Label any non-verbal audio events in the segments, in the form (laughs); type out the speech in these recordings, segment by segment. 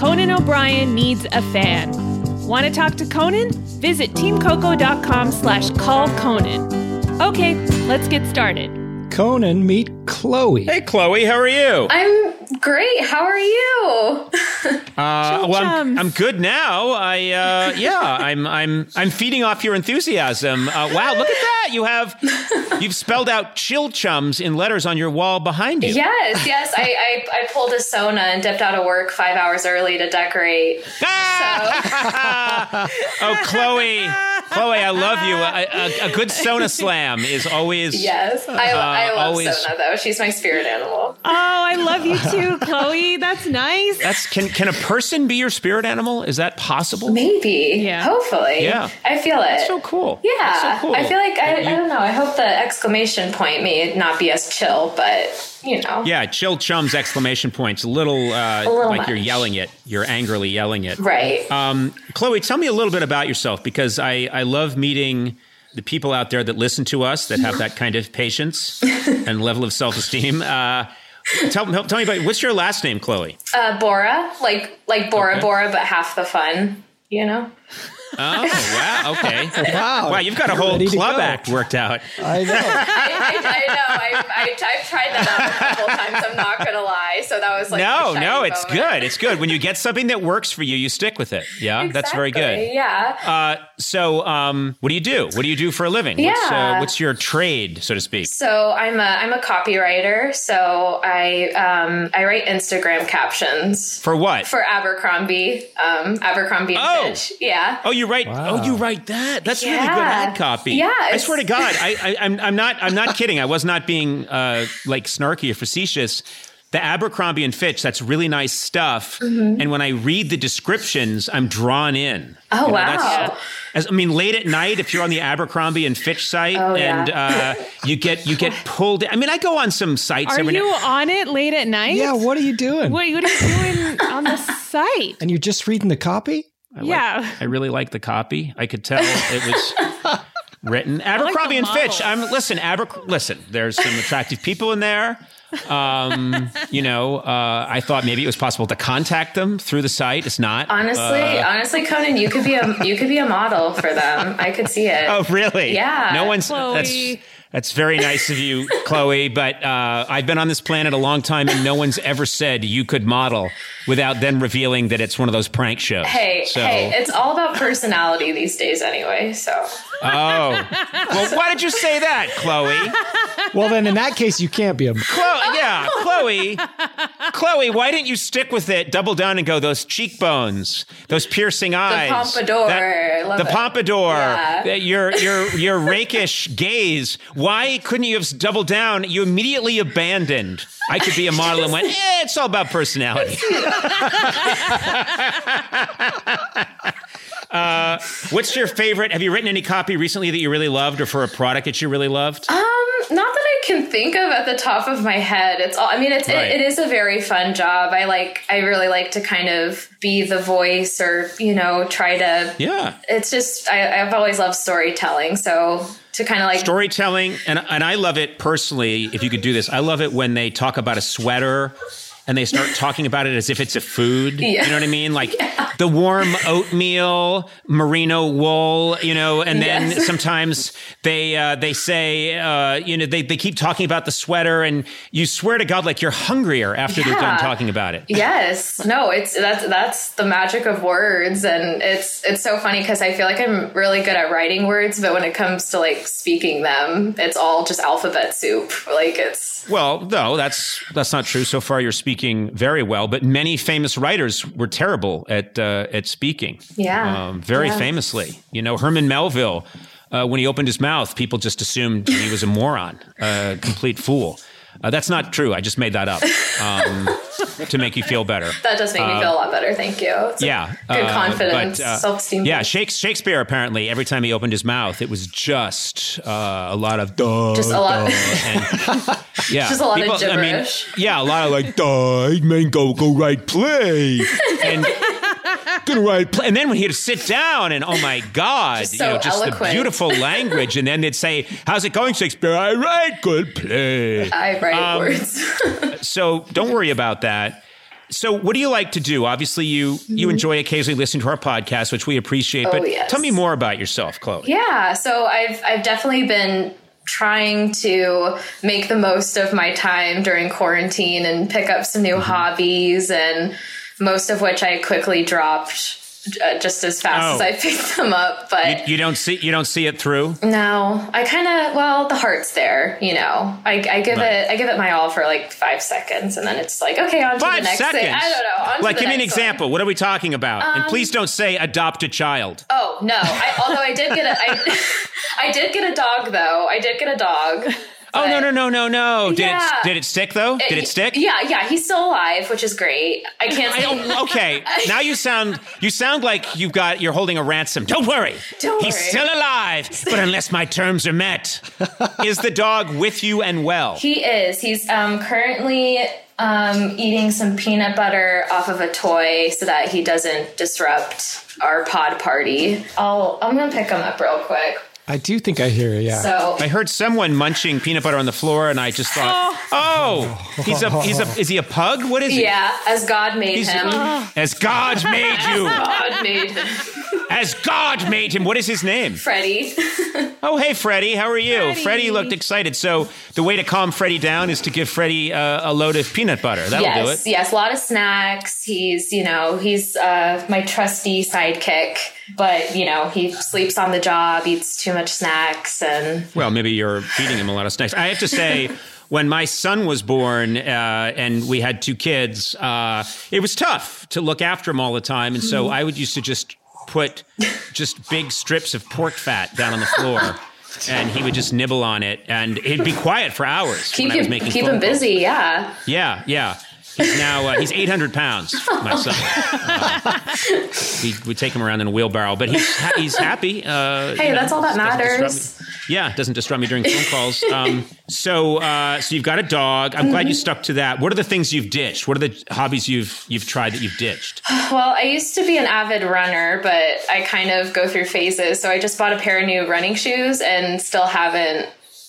Conan O'Brien needs a fan. Want to talk to Conan? Visit teamcoco.com slash call Conan. Okay, let's get started. Conan, meet Chloe. Hey, Chloe, how are you? I'm great. How are you? (laughs) Uh, well, I'm. I'm good now. I uh, yeah, (laughs) I'm I'm I'm feeding off your enthusiasm. Uh, wow, look at that! You have you've spelled out "chill chums" in letters on your wall behind you. yes, (laughs) yes. I, I I pulled a Sona and dipped out of work five hours early to decorate. Ah! oh, Chloe, Chloe, I love you. A, a, a good Sona slam is always Yes, I, I love Uh, always- Sona though. She's my spirit animal. Oh, I love you too, Chloe. That's nice. That's can can a person be your spirit animal? Is that possible? Maybe. Yeah. Hopefully. Yeah. I feel it. So cool. Yeah. So cool. I feel like I, You- I don't know. I hope the exclamation point may not be as chill, but you know. Yeah, chill chums exclamation points. A little, uh, little like you're yelling it. You're angrily yelling it. Right. Um, Chloe, tell me a little bit about yourself because I, I love meeting the people out there that listen to us that have that kind of patience (laughs) and level of self esteem. Uh, tell, tell me about what's your last name, Chloe? Uh, Bora, like like Bora Okay. Bora, but half the fun. You know. Oh, wow. Okay. (laughs) Wow. Wow, you've got a whole Ready to club go. act worked out. (laughs) I know. I, (laughs) I, I know. I, I, I've tried that out a couple times. I'm not gonna lie. So that was like no, the no, shining it's moment. good. It's good. When you get something that works for you, you stick with it. Yeah, that's very Exactly, good. Yeah. Uh, so, um, what do you do? What do you do for a living? What's, uh, Yeah. what's your trade, so to speak? So I'm a I'm a copywriter. So I um I write Instagram captions For what? for Abercrombie. Um, Abercrombie and Oh. Fitch. Yeah. Oh, you write. Wow. Oh, you write that. That's really good ad copy. Yeah, I swear to God, I, I, I'm, I'm not. I'm not kidding. I was not being uh, like snarky or facetious. The Abercrombie and Fitch. That's really nice stuff. And when I read the descriptions, I'm drawn in. Mm-hmm. Oh, You know, wow. that's- As, I mean, late at night, if you're on the Abercrombie and Fitch site, Oh, yeah. and uh, you get you get pulled. I mean, I go on some sites Are every you now. on it late at night? Yeah, what are you doing? What, what are you doing on the site? And you're just reading the copy? I like- yeah. I really like the copy. I could tell it was (laughs) written. Abercrombie the and Fitch. models. I'm listen. Aberc- listen. There's some attractive people in there. Um, you know, uh, I thought maybe it was possible to contact them through the site. It's not. Honestly, Uh, honestly, Conan, you could be a you could be a model for them. I could see it. oh, really? Yeah. No one's. Chloe. That's that's very nice of you, (laughs) Chloe. But uh, I've been on this planet a long time, and no one's ever said you could model without then revealing that it's one of those prank shows. Hey, So- hey, it's all about personality these days, anyway. So Oh, (laughs) well, why did you say that, Chloe? Well, then in that case, you can't be a. Chloe, yeah, Chloe. (laughs) Chloe, why didn't you stick with it? Double down and go. Those cheekbones, those piercing eyes, the pompadour, I love the it. pompadour, Yeah. your your (laughs) your rakish gaze. Why couldn't you have doubled down? You immediately abandoned. I could be a model and went. (laughs) Eh, it's all about personality. uh, what's your favorite? Have you written any copy recently that you really loved, or for a product that you really loved? Um, not that I can think of at the top of my head. It's all. I mean, it's Right. it, it is a very fun job. I like. I really like to kind of be the voice, or you know, try to. Yeah. It's just I, I've always loved storytelling, so to kind of like storytelling and and I love it personally if you could do this I love it when they talk about a sweater and they start talking about it as if it's a food Yeah. you know what I mean like (laughs) the warm oatmeal merino wool you know and then Yes. (laughs) sometimes they uh, they say uh, you know they, they keep talking about the sweater and you swear to god like you're hungrier after they're done talking about it Yes. No, it's that's that's the magic of words and it's it's so funny cuz I feel like I'm really good at writing words, but when it comes to like speaking them, it's all just alphabet soup. Like it's Well, no, that's that's not true. So far, you're speaking very well, but many famous writers were terrible at uh, at speaking. Yeah. um, very Yeah. famously. You know, Herman Melville, uh, when he opened his mouth, people just assumed he was a moron, a complete fool. Uh, that's not true. I just made that up um, to make you feel better. (laughs) that does make me feel a lot better. Thank you. It's Yeah, Good uh, confidence, uh, self-esteem. Yeah, Shakespeare apparently every time he opened his mouth, it was just uh, a lot of duh, Just a lot- duh, and, (laughs) yeah, Just a lot of I mean, yeah, a lot of like duh, man, go go write play (laughs) and. Gonna write play. And then when he'd sit down and oh my God, Just you know, just eloquent. the beautiful language. And then they'd say, How's it going, Shakespeare? I write good play. I write um, words. (laughs) So don't worry about that. So what do you like to do? Obviously, you you enjoy occasionally listening to our podcast, which we appreciate. Mm-hmm. Oh, but yes. tell me more about yourself, Chloe. Yeah, so I've I've definitely been trying to make the most of my time during quarantine and pick up some new Mm-hmm. hobbies and most of which I quickly dropped uh, just as fast Oh. as I picked them up but You don't see you don't see it through. no I kind of well the heart's there you know I, I give Right. it I give it my all for like five seconds and then it's like okay on to the Five next seconds. thing I don't know on like, the give me an next one. example. What are we talking about? and please don't say adopt a child. Oh no! I, although I did get a, I, (laughs) I did get a dog though. I did get a dog. Oh no no no no no! Did Yeah. it did it stick though? Did it stick? Yeah, yeah. He's still alive, which is great. I can't. I don't, okay, (laughs) now you sound you sound like you've got you're holding a ransom. Don't worry, Don't he's worry. still alive. But unless my terms are met, is the dog with you and well? He is. He's um, currently um, eating some peanut butter off of a toy so that he doesn't disrupt our pod party. I'll. I'm gonna pick him up real quick. I do think I hear it, yeah. So I heard someone munching peanut butter on the floor, and I just thought, oh, he's a he's a is he a pug? What is he? yeah, as God made He's- him, As God made you, As God made him. as God made him. What is his name? Freddie. (laughs) Oh, hey, Freddie, how are you? Freddie. Freddie looked excited. So the way to calm Freddie down is to give Freddie uh, a load of peanut butter. That'll yes, do it. yes, a lot of snacks. He's, you know, he's uh, my trusty sidekick, but you know, he sleeps on the job, eats too much snacks, and Well, maybe you're feeding him a lot of snacks. I have to say, when my son was born uh, and we had two kids, uh, it was tough to look after him all the time. And so I would used to just put just big strips of pork fat down on the floor. And he would just nibble on it, and he'd be quiet for hours keep when I was him making keep him calls. busy. Yeah, Yeah, yeah. He's now uh, he's 800 pounds. My son. (laughs) Uh, we we take him around in a wheelbarrow, but he's ha- he's happy. Uh, Hey, you know, that's all that matters. Yeah, doesn't disrupt me during phone calls. Um, so uh, so you've got a dog. I'm glad you stuck to that. What are the things you've ditched? What are the hobbies you've you've tried that you've ditched? (sighs) Well, I used to be an avid runner, but I kind of go through phases. So I just bought a pair of new running shoes and still haven't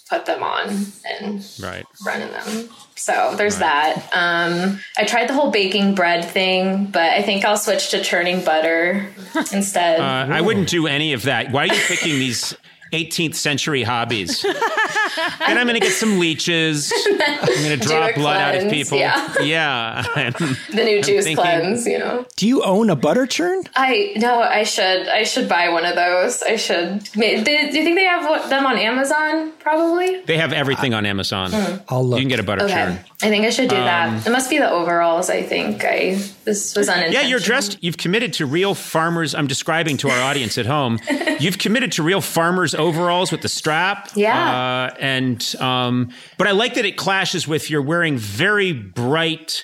put them on and Right. run in them. So there's that. Um, I tried the whole baking bread thing, but I think I'll switch to churning butter instead. Uh, I wouldn't do any of that. Why are you picking these 18th century hobbies? (laughs) and I'm going to get some leeches. (laughs) I'm going to draw a blood out of people. yeah. yeah. (laughs) I'm- the new juice thinking- cleanse, you know. Do you own a butter churn? I no, I should I should buy one of those. I should. May- Do do you think they have them on Amazon? Probably. they have everything on Amazon. Hmm. I'll look. You can get a butter Okay, churn. I think I should do that. Um, it must be the overalls. I think I this was unintentional. Yeah, you're dressed. You've committed to real farmers. I'm describing to our audience at home. You've committed to real farmers overalls with the strap. Yeah. Uh, and um, but I like that it clashes with you're wearing very bright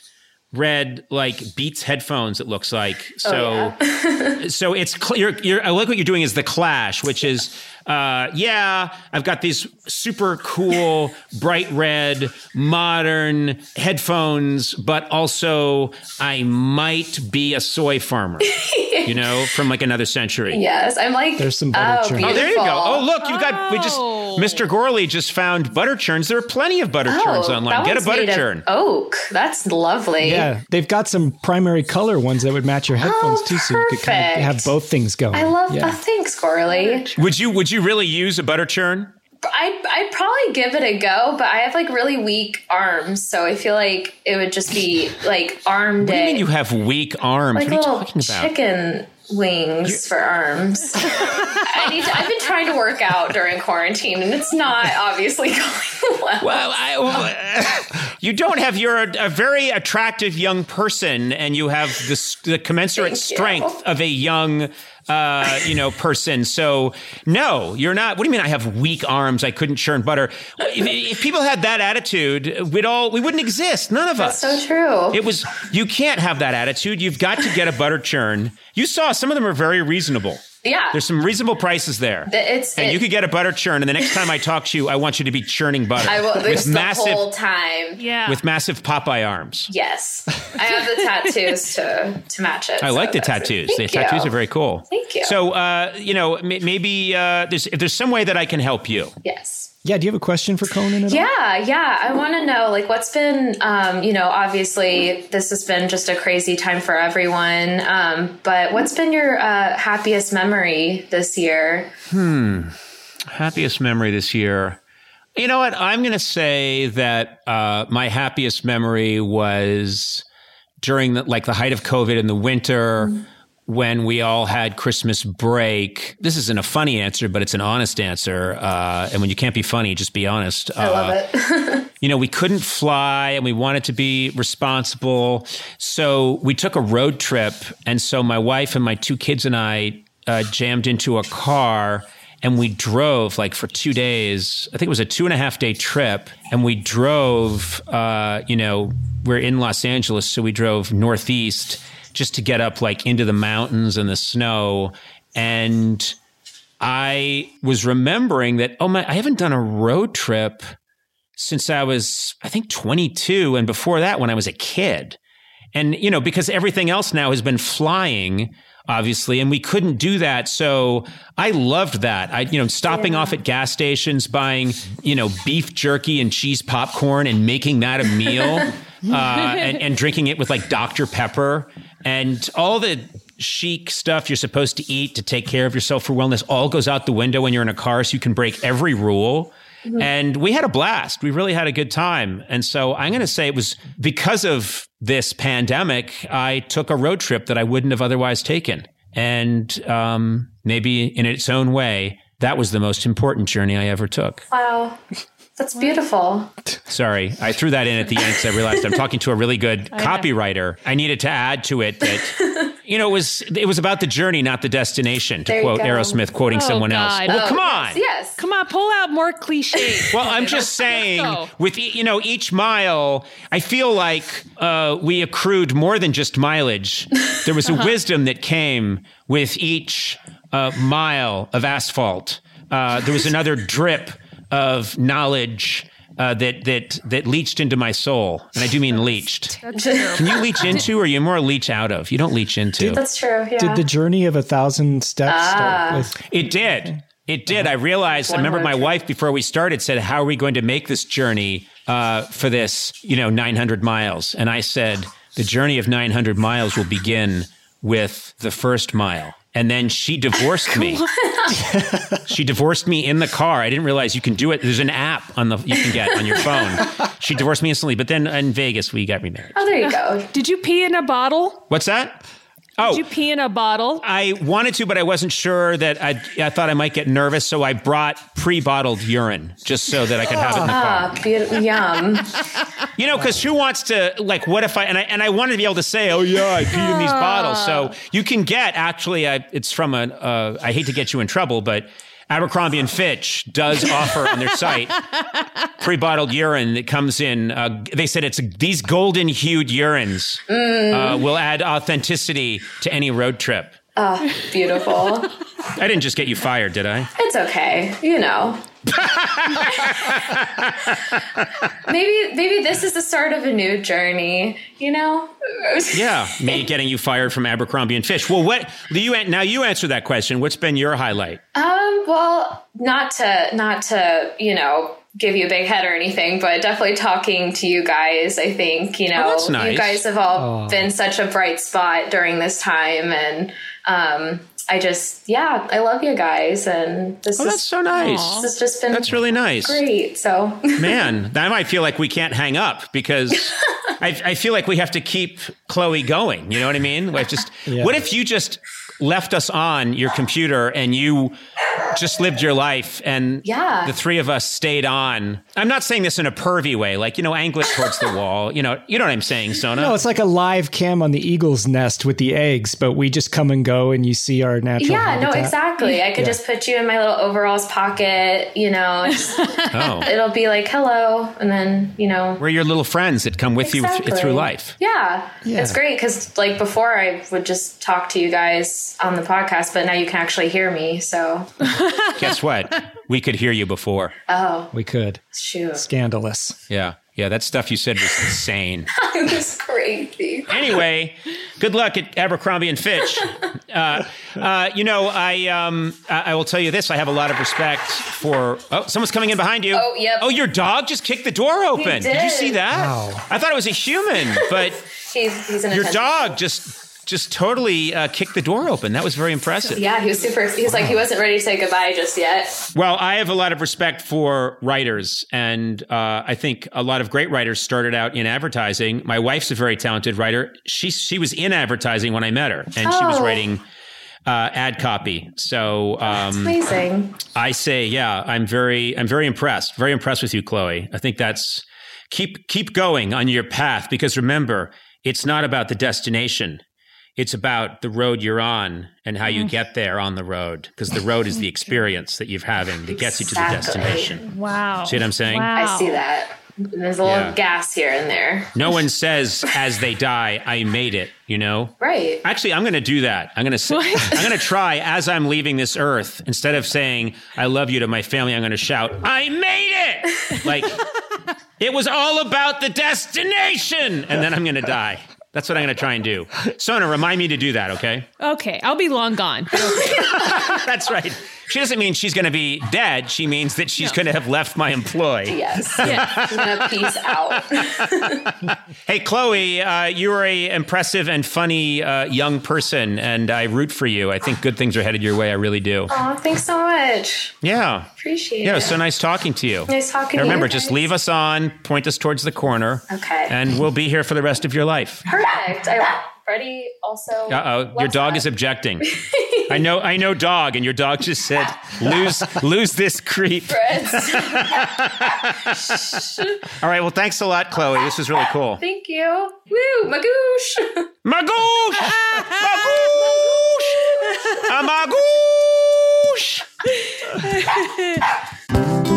red like Beats headphones. It looks like so. (laughs) so it's clear. You're, you're, I like what you're doing is the clash, which is. Uh, yeah, I've got these super cool, bright red, modern headphones, but also I might be a soy farmer, you know, (laughs) from like another century. Yes, I'm like. There's some butter oh, churn. Oh, there you go. Oh, look, you've got, we just, Oh. Mr. Gourley just found butter churns. There are plenty of butter churns Oh, online. Get a butter made of churn. Oak. That's lovely. Yeah, they've got some primary color ones that would match your headphones Oh, too, so you could kind of perfect. have both things going. I love Yeah. that. Thanks, Gourley. Would you, would you really use a butter churn? I'd, I'd probably give it a go, but I have like really weak arms, so I feel like it would just be like (laughs) arm day. What do you mean you have weak arms? like what are you talking about? chicken wings for arms. (laughs) I need to, I've been trying to work out during quarantine, and it's not obviously (laughs) going well. Well, I, well, you don't have. You're a, a very attractive young person, and you have this, the commensurate Thank you. strength of a young, uh, you know, person. So, no, you're not. What do you mean? I have weak arms. I couldn't churn butter. If, if people had that attitude, we'd all we wouldn't exist. None of us. so true. It was. You can't have that attitude. You've got to get a butter churn. You saw some of them are very reasonable. Yeah, There's some reasonable prices there. it's and it- you could get a butter churn, and the next time I talk to you, I want you to be churning butter I will this with the massive whole time. Yeah. with massive Popeye arms. Yes, I have the tattoos to to match it. I so like the that's it. tattoos. The Thank tattoos are very cool. Thank you. So, uh, you know, m- maybe uh, there's if there's some way that I can help you. yes. Yeah, do you have a question for Conan at all? Yeah, yeah. I want to know, like, what's been, um, you know, obviously this has been just a crazy time for everyone. Um, but what's been your uh, happiest memory this year? Hmm, happiest memory this year. You know what? I'm going to say that uh, my happiest memory was during the, like the height of COVID in the winter when we all had Christmas break. This isn't a funny answer, but it's an honest answer. Uh, and when you can't be funny, just be honest. I love it. (laughs) you know, we couldn't fly and we wanted to be responsible. So we took a road trip. And so my wife and my two kids and I uh, jammed into a car and we drove like for two days. I think it was a two and a half day trip. And we drove, uh, you know, we're in Los Angeles. So we drove northeast just to get up like into the mountains and the snow. And I was remembering that, oh my, I haven't done a road trip since I was, I think, 22. And before that, when I was a kid. And, you know, because everything else now has been flying, obviously, and we couldn't do that. So I loved that. I, you know, stopping off at gas stations, buying, you know, beef jerky and cheese popcorn and making that a meal (laughs) uh, and, and drinking it with like Dr. Pepper and all the chic stuff you're supposed to eat to take care of yourself for wellness all goes out the window when you're in a car so you can break every rule. And we had a blast. We really had a good time. And so I'm going to say it was because of this pandemic, I took a road trip that I wouldn't have otherwise taken. And um, maybe in its own way, that was the most important journey I ever took. wow. That's beautiful. Sorry, I threw that in at the end because I realized I'm talking to a really good (laughs) copywriter. I needed to add to it that (laughs) you know it was it was about the journey, not the destination. To There quote. Aerosmith, quoting Oh, someone God. else. Well, Oh, come on. Yes. Come on, pull out more cliches. Well, I'm just (laughs) saying, go. with you know each mile, I feel like uh, we accrued more than just mileage. There was a wisdom that came with each uh, mile of asphalt. Uh, there was another drip of knowledge uh, that that that leached into my soul, and I do mean leached. Can you leach into, or are you more leach out of? You don't leach into. That's true. Yeah. Did the journey of a thousand steps Ah. start with? It did. It did. I realized. I remember my trip. wife before we started said, "How are we going to make this journey uh, for this, you know, 900 miles?" And I said, "The journey of 900 miles will begin with the first mile." And then she divorced me. (laughs) (laughs) she divorced me in the car. I didn't realize you can do it. There's an app on the you can get on your phone. (laughs) She divorced me instantly, but then in Vegas we got remarried. Oh, there you go. Did you pee in a bottle? What's that? Oh, Did you pee in a bottle? I wanted to, but I wasn't sure that I, I thought I might get nervous, so I brought pre-bottled urine just so that I could have it in the car. Ah, be- yum. You know, because who wants to like? What if I and I and I wanted to be able to say, "Oh yeah, I peed in these bottles." So you can get actually, I, it's from a. Uh, I hate to get you in trouble, but Abercrombie and Fitch does (laughs) offer on their site pre-bottled urine that comes in. Uh, they said it's these golden-hued urines uh, will add authenticity to any road trip. Oh, beautiful. I didn't just get you fired, did I? It's okay, you know. maybe maybe this is the start of a new journey, you know? Yeah, me getting you fired from Abercrombie and Fitch. Well, what do you now? You answer that question. What's been your highlight? Um, well, not to not to, you know, give you a big head or anything, but definitely talking to you guys. I think, you know, Oh, that's nice. you guys have all been such a bright spot during this time and um I just yeah, I love you guys and this Oh, is that's so nice. Aw. this has just been That's really nice. great. So (laughs) Man, I might feel like we can't hang up because (laughs) I, I feel like we have to keep Chloe going. You know what I mean? Like just (laughs) Yeah. what if you just left us on your computer and you just lived your life and Yeah. the three of us stayed on. I'm not saying this in a pervy way, like, you know, anglet towards the wall. You know, you know what I'm saying, Sona? No, it's like a live cam on the eagle's nest with the eggs, but we just come and go and you see our natural Yeah, no, exactly. I could just put you in my little overalls pocket, you know, (laughs) just- oh. it'll be like hello and then, you know, We're your little friends that come with you Exactly. th- through life. Yeah, Yeah. it's great because like before I would just talk to you guys on the podcast, but now you can actually hear me. So, (laughs) Guess what? We could hear you before. oh We could. shoot, Scandalous. Yeah. Yeah, that stuff you said was (laughs) insane. it was crazy. anyway, good luck at Abercrombie and Fitch. (laughs) Uh, uh, you know, I um, I I will tell you this: I have a lot of respect for. Oh, someone's coming in behind you. Oh, yep. Oh, your dog just kicked the door open. you did. You see that? Wow. I thought it was a human, but He's he's an your attention- dog just just totally uh, kicked the door open. That was very impressive. Yeah, he was super. He was like he wasn't ready to say goodbye just yet. Well, I have a lot of respect for writers, and uh, I think a lot of great writers started out in advertising. My wife's a very talented writer. She she was in advertising when I met her, and she was Oh. writing uh, ad copy. So um, Amazing. I say, yeah, I'm very I'm very impressed. Very impressed with you, Chloe. I think that's keep keep going on your path because remember, it's not about the destination. It's about the road you're on and how you Mm. get there on the road because the road is the (laughs) experience that you're having that gets you to the destination. Wow. See what I'm saying? Wow. I see that. There's a little Yeah. gas here and there. No one says as they die, I made it, you know? Right. Actually, I'm going to do that. I'm going to say, I'm going to try as I'm leaving this earth instead of saying I love you to my family, I'm going to shout, "I made it!" Like (laughs) it was all about the destination, and then I'm going to die. That's what I'm going to try and do. Sona, remind me to do that, okay? Okay, I'll be long gone. (laughs) That's right. She doesn't mean she's going to be dead. She means that she's going to have left my employ. (laughs) Yes. Yeah. Gonna peace out. (laughs) Hey, Chloe, uh, you are a impressive and funny uh, young person, and I root for you. I think good things are headed your way. I really do. Oh, thanks so much. Yeah. Appreciate Yeah, it Yeah, so nice talking to you. Nice talking Now to you remember, just leave us on, point us towards the corner, Okay. and we'll be here for the rest of your life. Perfect. I, Freddie also. Uh oh, your loves dog that. is objecting. (laughs) I know, I know, dog, and your dog just said, "Lose, lose this creep." (laughs) (laughs) All right, well, thanks a lot, Chloe. This was really cool. Thank you. Woo, magoosh. Magoosh, magoosh, a magoosh.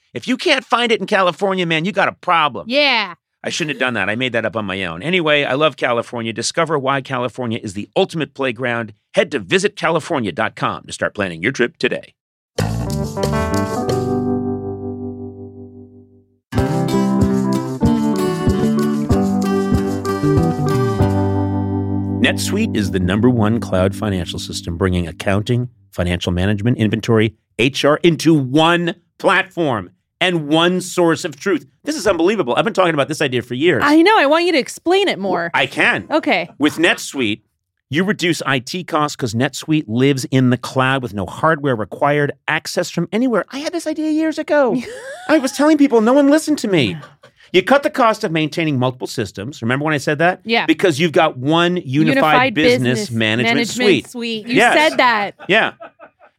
if you can't find it in California, man, you got a problem. Yeah. I shouldn't have done that. I made that up on my own. Anyway, I love California. Discover why California is the ultimate playground. Head to visitcalifornia.com to start planning your trip today. NetSuite is the number one cloud financial system bringing accounting, financial management, inventory, HR into one platform and one source of truth. This is unbelievable. I've been talking about this idea for years. I know. I want you to explain it more. I can. Okay. With NetSuite, you reduce IT costs because NetSuite lives in the cloud with no hardware required, access from anywhere. I had this idea years ago. (laughs) I was telling people, no one listened to me. You cut the cost of maintaining multiple systems. Remember when I said that? Yeah. Because you've got one unified, business, management, suite. You Yes. said that. Yeah.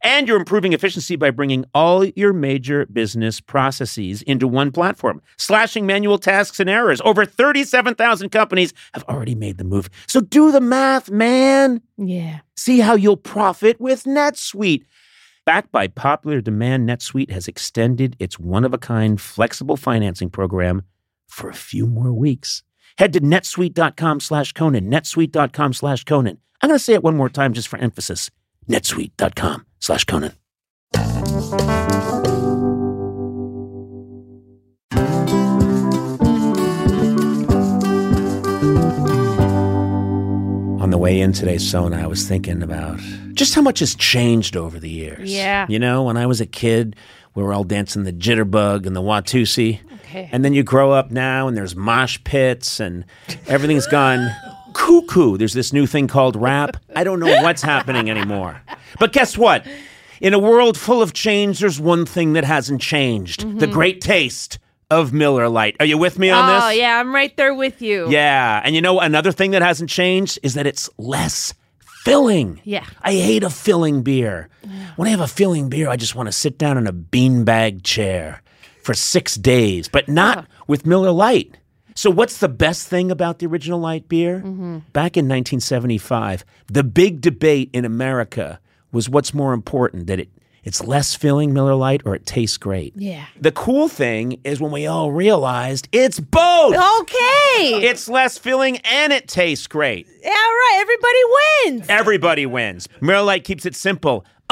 And you're improving efficiency by bringing all your major business processes into one platform, slashing manual tasks and errors. Over 37,000 companies have already made the move. So do the math, man. Yeah. See how you'll profit with NetSuite. Backed by popular demand, NetSuite has extended its one of a kind flexible financing program for a few more weeks. Head to netsuite.com slash Conan, netsuite.com slash Conan. I'm going to say it one more time just for emphasis netsuite.com slash Conan. On the way in today, Sona, I was thinking about just how much has changed over the years. Yeah. You know, when I was a kid, we were all dancing the jitterbug and the Watusi. Okay. And then you grow up now and there's mosh pits and everything's gone (laughs) cuckoo. There's this new thing called rap. I don't know what's happening anymore. But guess what? In a world full of change, there's one thing that hasn't changed the mm-hmm. great taste of Miller Lite. Are you with me on this? Oh, yeah. I'm right there with you. Yeah. And you know, another thing that hasn't changed is that it's less filling. Yeah. I hate a filling beer. When I have a filling beer, I just want to sit down in a beanbag chair for six days, but not with Miller Lite. So, what's the best thing about the original light beer? Mm-hmm. Back in 1975, the big debate in America was what's more important that it it's less filling Miller Lite or it tastes great. Yeah. The cool thing is when we all realized it's both. Okay. It's less filling and it tastes great. Yeah, all right. Everybody wins. Everybody wins. Miller Lite keeps it simple,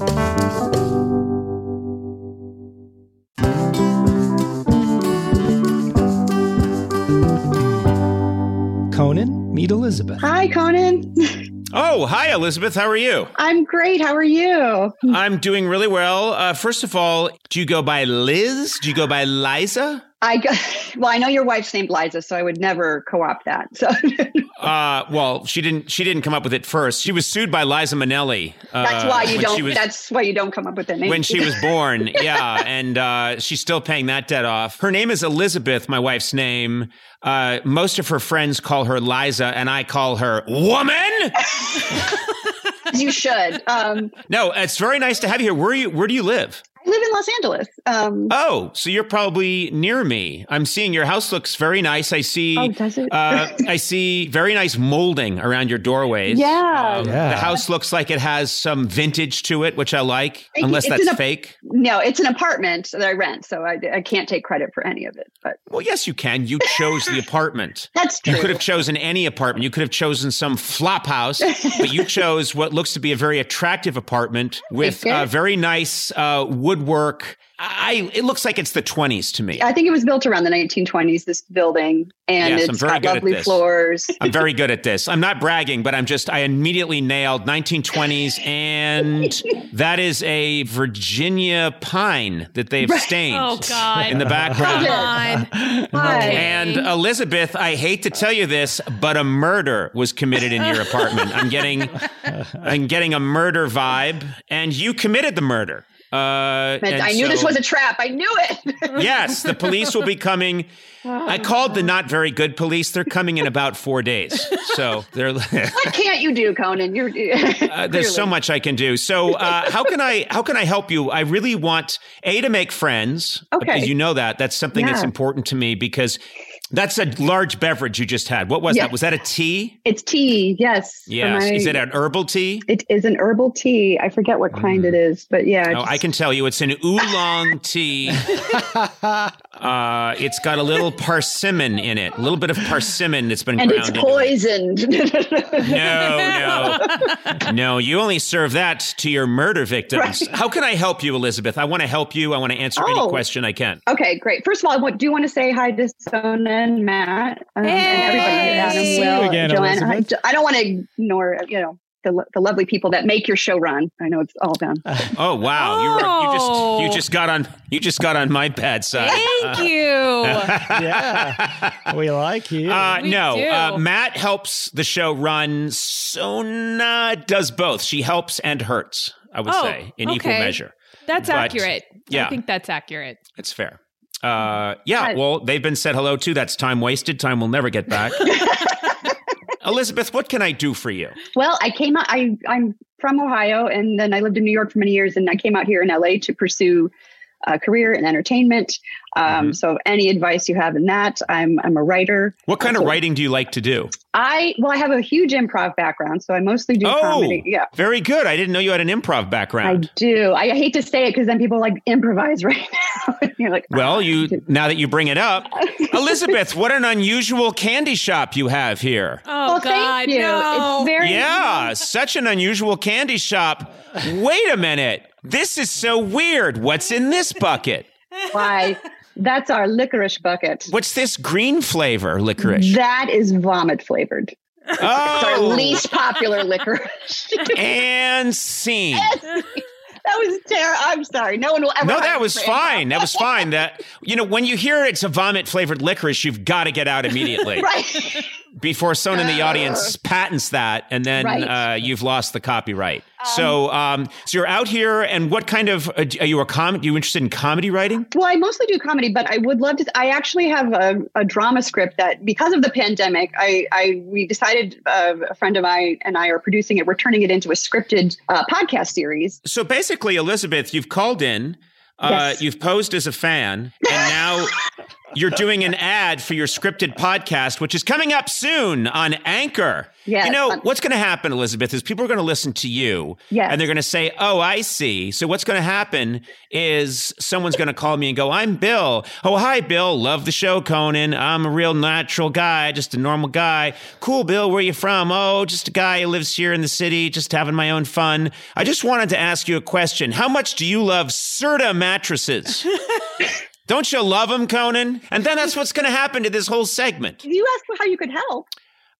Conan, meet Elizabeth. Hi, Conan. Oh, hi, Elizabeth. How are you? I'm great. How are you? I'm doing really well. Uh, first of all, do you go by Liz? Do you go by Liza? I go, (laughs) well, I know your wife's named Liza, so I would never co-opt that. So (laughs) Uh, well, she didn't. She didn't come up with it first. She was sued by Liza Minnelli. Uh, that's why you don't. was- that's why you don't come up with that name. when she was born. (laughs) Yeah, and uh, she's still paying that debt off. Her name is Elizabeth, my wife's name. Uh, most of her friends call her Liza, and I call her woman. (laughs) you should. Um, No, it's very nice to have you here. Where you? Where do you live? I live in Los Angeles. Um, Oh, so you're probably near me. I'm seeing your house looks very nice. I see. Oh, does it? uh, I see very nice molding around your doorways. Yeah. Um, Yeah. The house looks like it has some vintage to it, which I like, It- unless it's that's an fake. no, it's an apartment that I rent, so I, I can't take credit for any of it. But Well, yes, you can. You chose the apartment. (laughs) that's true. You could have chosen any apartment. You could have chosen some flop house, but you (laughs) chose what looks to be a very attractive apartment with Okay. uh, very nice uh, woodwork. I it looks like it's the 20s to me. I think it was built around the 1920s. This building, and Yes, I'm it's very got good at lovely this. floors. (laughs) I'm very good at this. I'm not bragging, but I'm just I immediately nailed 1920s (laughs) and that is a Virginia pine that they've stained Oh God. in the background. Come on. And Elizabeth, I hate to tell you this, but a murder was committed in your apartment. I'm getting, (laughs) I'm getting a murder vibe, and you committed the murder. Uh, and I knew this was a trap. I knew it. (laughs) Yes, the police will be coming. I called the not very good police. They're coming in about four days. So they're. (laughs) what can't you do, Conan? You're (laughs) Uh, there's so much I can do. So uh, how can I how can I help you? I really want a to make friends. Okay. because you know that that's something that's important to me because that's a large beverage you just had. What was Yeah. that? Was that a tea? It's tea, yes. Yes. my- Is it an herbal tea? It is an herbal tea. I forget what kind mm. it is, but yeah. Oh, I can tell you, it's an oolong tea. (laughs) uh, it's got a little (laughs) persimmon in it, a little bit of persimmon that's been and ground it's into it. poisoned. (laughs) No, no, no. You only serve that to your murder victims. How can I help you, Elizabeth? I want to help you. I want to answer any Oh. question I can. okay, great. First of all, I want, do want to say hi to Sona and Matt um, and everybody. Hey! Adam, See you Will, again, Joanna. I, Elizabeth. I don't want to ignore, you know, the, the lovely people that make your show run. I know it's all them. (laughs) Oh wow, you, were, you just Oh. you just got on you just got on my bad side. Thank (laughs) you. (laughs) Yeah. we like you. Uh, We no, do. uh, Matt helps the show run. Sona does both. She helps and hurts. I would Oh, say in equal measure. That's But, accurate. yeah. I think that's accurate. It's fair. Uh, yeah, But- well, they've been said hello to. That's time wasted. Time we'll never get back. Elizabeth, what can I do for you? Well, I came out, I, I'm from Ohio and then I lived in New York for many years and I came out here in LA to pursue a career in entertainment. Um, Mhm. So any advice you have in that, I'm, I'm a writer. What kind of writing do you like to do? I, well, I have a huge improv background, so I mostly do Oh, comedy. Yeah. very good. I didn't know you had an improv background. I do. I hate to say it because then people like improvise (laughs) right now. You're like, well, "Ah." you now that you bring it up, (laughs) Elizabeth, what an unusual candy shop you have here. Oh Well, God, thank you. no. It's very Yeah, such an unusual candy shop. Wait a minute. This is so weird. What's in this bucket? why. That's our licorice bucket. What's this green flavor licorice? That is vomit flavored. It's our Oh, least popular licorice. and scene. (laughs) That was terrible. I'm sorry. No one will ever. No, that was fine. That was fine. That you know, when you hear it's a vomit flavored licorice, you've got to get out immediately (laughs) Right. Before someone in the audience patents that, and then Right. uh, you've lost the copyright. so, um, so you're out here, and what kind of uh, are you a com? You interested in comedy writing? Well, I mostly do comedy, but I would love to. I actually have a, a drama script that, because of the pandemic, I, I we decided uh, a friend of mine and I are producing it. We're turning it into a scripted uh, podcast series. So basically, Elizabeth, you've called in. Uh, Yes. You've posed as a fan, and now (laughs) you're doing an ad for your scripted podcast, which is coming up soon on Anchor. Yes, You know, what's going to happen, Elizabeth, is people are going to listen to you. Yes. And they're going to say, Oh, I see. So what's going to happen is someone's going to call me and go, I'm Bill. Oh, hi, Bill. Love the show, Conan. I'm a real natural guy, just a normal guy. Cool, Bill. Where you from? Oh, just a guy who lives here in the city, just having my own fun. I just wanted to ask you a question. How much do you love Serta mattresses? (laughs) Don't you love him, Conan? And then that's what's going to happen to this whole segment. You asked how you could help.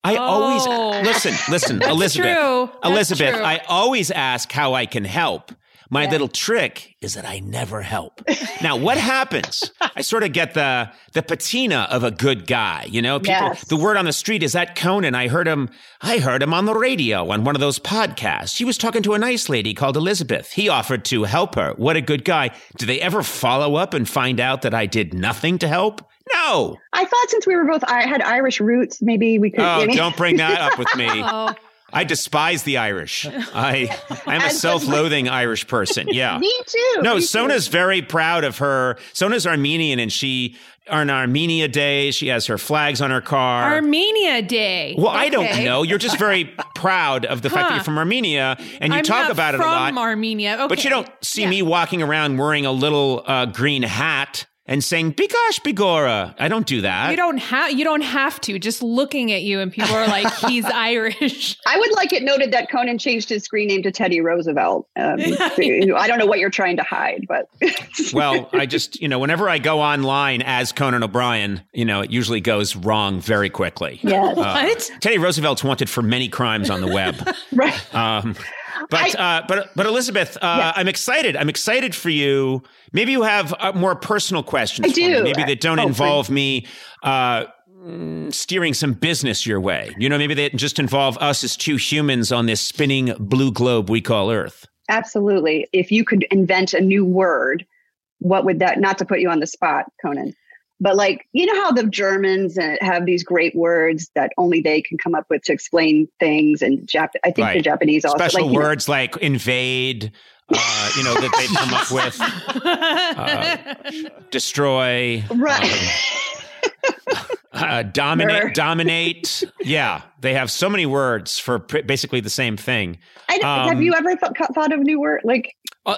I Oh. always listen, listen, (laughs) Elizabeth. true. Elizabeth, true. I always ask how I can help. My little trick is that I never help. now, what (laughs) happens? I sort of get the the patina of a good guy. You know, people. Yes. The word on the street is that Conan. I heard him. I heard him on the radio on one of those podcasts. He was talking to a nice lady called Elizabeth. He offered to help her. What a good guy. Do they ever follow up and find out that I did nothing to help? No. I thought since we were both I had Irish roots, maybe we could. Oh, I don't bring that up with me. (laughs) Oh, I despise the Irish. (laughs) I I'm a self-loathing Irish person. (laughs) Yeah. Me too. No, me too. Sona's very proud of her. Sona's Armenian and she on Armenia Day, she has her flags on her car. Armenia Day. well, I don't know. You're just very (laughs) proud of the fact that you're from Armenia and you I'm talk not about it a lot. from. Armenia. Okay. But you don't see Yeah. me walking around wearing a little uh, green hat and saying "Bigosh Bigora." I don't do that. You don't have you don't have to. Just looking at you and people are like, (laughs) he's Irish. I would like it noted that Conan changed his screen name to Teddy Roosevelt. Um, (laughs) I don't know what you're trying to hide, but (laughs) well, I just, you know, whenever I go online as Conan O'Brien, you know, it usually goes wrong very quickly. yes, What? Teddy Roosevelt's wanted for many crimes on the web. right. Um, but, uh, but, but Elizabeth, uh, I'm excited. I'm excited for you. Maybe you have uh, more personal questions. I do. Maybe that don't Oh, involve me uh, steering some business your way. You know, maybe they just involve us as two humans on this spinning blue globe we call Earth. Absolutely. If you could invent a new word, what would that? Not to put you on the spot, Conan, but like you know how the Germans have these great words that only they can come up with to explain things, and Jap- I think the Japanese also Special like, you know, words like invade. Uh, you know that they've come up with uh, destroy, right? uh, dominate, dominate. Yeah, they have so many words for pr- basically the same thing. I Um, have you ever th- thought of new word? Like,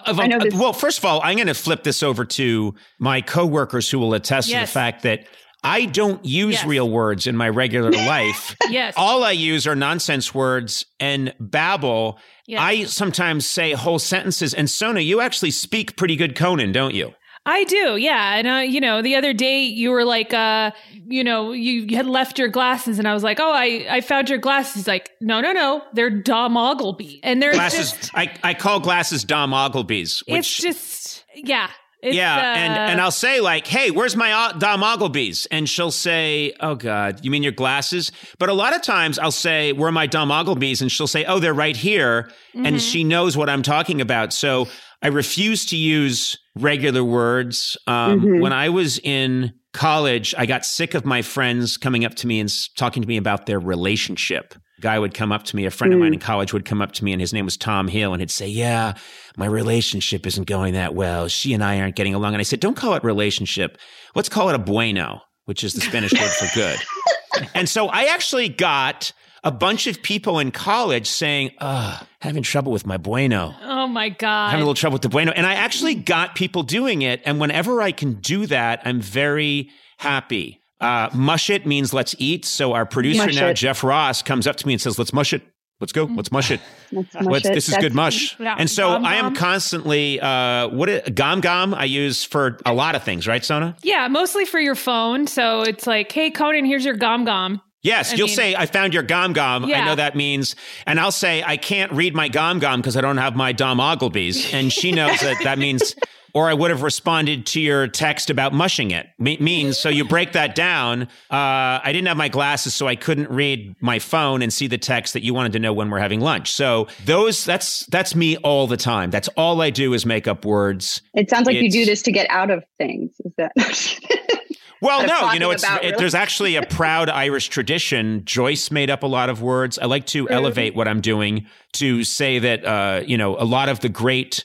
of- I know uh, this- well, first of all, I'm going to flip this over to my coworkers who will attest to the fact that I don't use Yes. real words in my regular (laughs) life. yes. all I use are nonsense words and babble. Yes. I sometimes say whole sentences. And Sona, you actually speak pretty good Conan, don't you? I do, yeah. And uh, you know, the other day you were like, uh, you know, you had left your glasses, and I was like, oh, I, I found your glasses. He's like, no, no, no, they're Dom Ogilvy, and they're Glasses. just, I, I call glasses Dom Ogilvy's. Which, it's just, yeah, it's, yeah, and uh, and I'll say like, "Hey, where's my uh, Dom Ogilvy's?" And she'll say, "Oh God, you mean your glasses?" But a lot of times I'll say, "Where are my Dom Ogilvy's?" And she'll say, "Oh, they're right here," Mm-hmm. and she knows what I'm talking about. So I refuse to use regular words. Um, Mhm. When I was in college, I got sick of my friends coming up to me and talking to me about their relationship. Guy would come up to me, a friend of mine in college would come up to me, and his name was Tom Hill, and he'd say, Yeah, my relationship isn't going that well. She and I aren't getting along. And I said, Don't call it relationship. Let's call it a bueno, which is the Spanish word for good. (laughs) And so I actually got a bunch of people in college saying, Ugh, having trouble with my bueno. oh my god, having a little trouble with the bueno. And I actually got people doing it. And whenever I can do that, I'm very happy. Uh, mush it means let's eat. So our producer Mush now, it. Jeff Ross, comes up to me and says, let's mush it. Let's go. Let's mush it. (laughs) Let's mush Let's, it. this is That's- good mush. Yeah. And so Gom I am gom. constantly, uh, what it, gom gom I use for a lot of things, right, Sona? yeah, mostly for your phone. So it's like, hey, Conan, here's your gom gom. Yes, I you'll mean- say, I found your gom gom. I know that means, and I'll say, I can't read my gom gom because I don't have my Dom Ogilvy's. And she knows that that means, (laughs) or I would have responded to your text about mushing it. Me- means, so you break that down. Uh, I didn't have my glasses, so I couldn't read my phone and see the text that you wanted to know when we're having lunch. So those, that's, that's me all the time. That's all I do is make up words. It sounds like you do this to get out of things. Is that? (laughs) Well, no, you know, it's it, there's (laughs) actually a proud Irish tradition. Joyce made up a lot of words. I like to elevate what I'm doing to say that uh, you know a lot of the great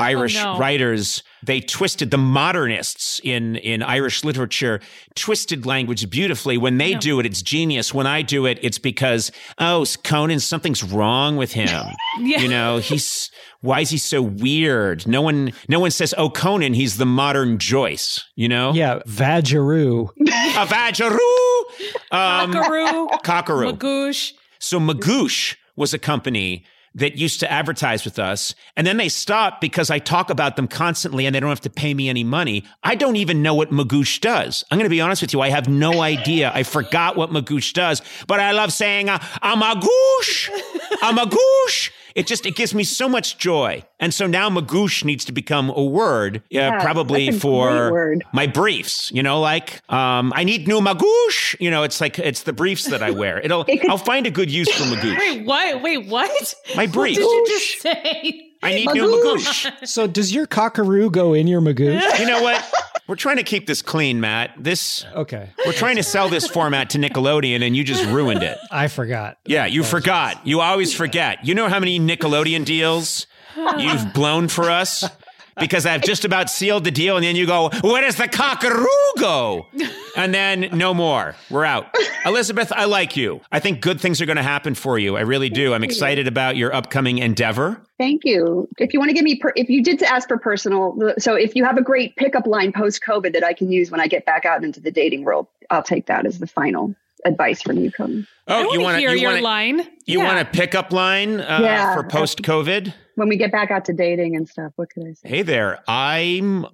Irish Oh, no. writers they twisted the modernists in in Irish literature twisted language beautifully. When they do it, it's genius. When I do it, it's because oh, Conan, something's wrong with him. (laughs) Yeah. You know, he's why is he so weird? No one no one says, "Oh, Conan, he's the modern Joyce." You know, Yeah, Vajaroo. a Vajaroo. (laughs) Um, Cockaroo, Cockaroo. Magoosh. so Magoosh was a company that used to advertise with us, and then they stop because I talk about them constantly and they don't have to pay me any money. I don't even know what Magoosh does. I'm going to be honest with you. I have no idea. I forgot what Magoosh does, but I love saying, uh, a Magoosh, a Magoosh. It just, it gives me so much joy. And so now Magoosh needs to become a word, uh, Yeah, probably a for my briefs, you know, like, um, I need new Magoosh. You know, it's like, it's the briefs that I wear. It'll, (laughs) It could- I'll find a good use for (laughs) Magoosh. Wait, what? Wait, what? My What briefs. did you just say? I need new Magoosh. So does your cockaroo go in your magoo? You know what? We're trying to keep this clean, Matt. This Okay. we're trying to sell this format to Nickelodeon, and you just ruined it. I forgot. Yeah, you forgot. You always forget. You know how many Nickelodeon deals you've blown for us? Because I've just about sealed the deal, and then you go, Where does the cockaroo go? And then no more. We're out. Elizabeth, I like you. I think good things are going to happen for you. I really do. I'm excited about your upcoming endeavor. Thank you. If you want to give me, per- if you did ask for personal, so if you have a great pickup line post COVID that I can use when I get back out into the dating world, I'll take that as the final advice from you, Cody. I Oh, want to hear you your want line. you Yeah. want a pickup line uh, Yeah. for post COVID? When we get back out to dating and stuff, what could I say? Hey there, I'm.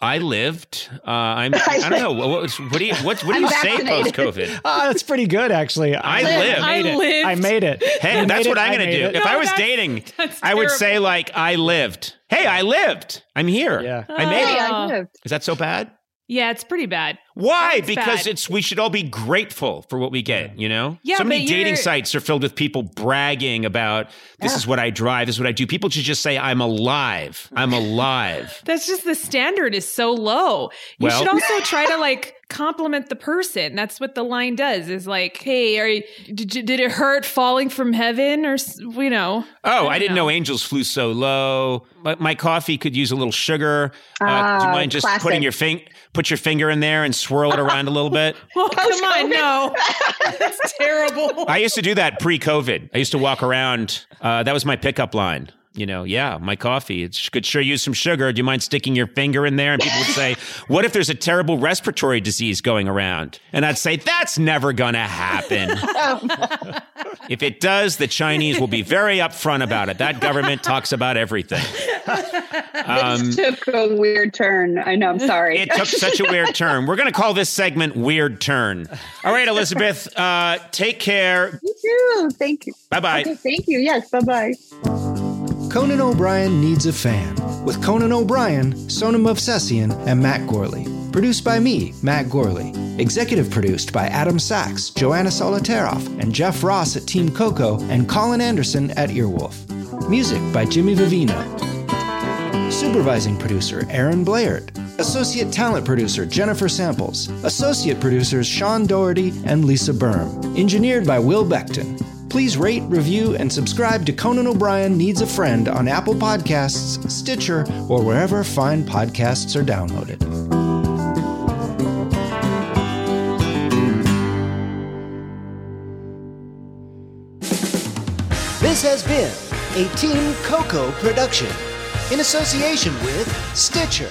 I lived. Uh, I'm. (laughs) I don't know. What, what, what do you? What, what do you say post COVID? Ah, (laughs) that's pretty good, actually. I made lived. it. I lived. I made it. Hey, You that's what it, I'm going to do. it. If I was that's- dating, that's I would say like I lived. Hey, I lived. I'm here. Yeah. I made Hey, it. I lived. Is that so bad? Yeah, it's pretty bad. Why? That's because bad. it's we should all be grateful for what we get. You know. Yeah, So many dating sites are filled with people bragging about this is what I drive. This is what I do. People should just say I'm alive. I'm alive. (laughs) That's just the standard is so low. You Well- should also try to like compliment the person. That's what the line does. Is like, hey, are you, did you, did it hurt falling from heaven or s- you know? Oh, I, don't didn't know. know. angels flew so low. My, my coffee could use a little sugar. Uh, do you Ah, mind just classic. putting your fing- put your finger in there and swirl it around a little bit? (laughs) Oh, come on, no, (laughs) that's terrible. I used to do that pre-COVID. I used to walk around. Uh, that was my pickup line. You know, yeah, my coffee. It could sure use some sugar. Do you mind sticking your finger in there? And people would say, (laughs) "What if there's a terrible respiratory disease going around?" And I'd say, "That's never going to happen." (laughs) (laughs) if it does, the Chinese will be very upfront about it. That government talks about everything. Um, took a weird turn. I know. I'm sorry. it took such a weird turn. We're going to call this segment "Weird Turn." All right, Elizabeth. Uh, take care. you too. Thank you. Bye bye. Okay, thank you. Yes. Bye bye. Conan O'Brien Needs a Fan with Conan O'Brien, Sona Movsesian, and Matt Gourley. Produced by me, Matt Gourley. Executive produced by Adam Sachs, Joanna Solotaroff, and Jeff Ross at Team Coco, and Colin Anderson at Earwolf. Music by Jimmy Vivino. Supervising producer Aaron Blair. Associate talent producer Jennifer Samples. Associate producers Sean Doherty and Lisa Berm. Engineered by Will Beckton. Please rate, review, and subscribe to Conan O'Brien Needs a Friend on Apple Podcasts, Stitcher, or wherever fine podcasts are downloaded. This has been a Team Coco production in association with Stitcher.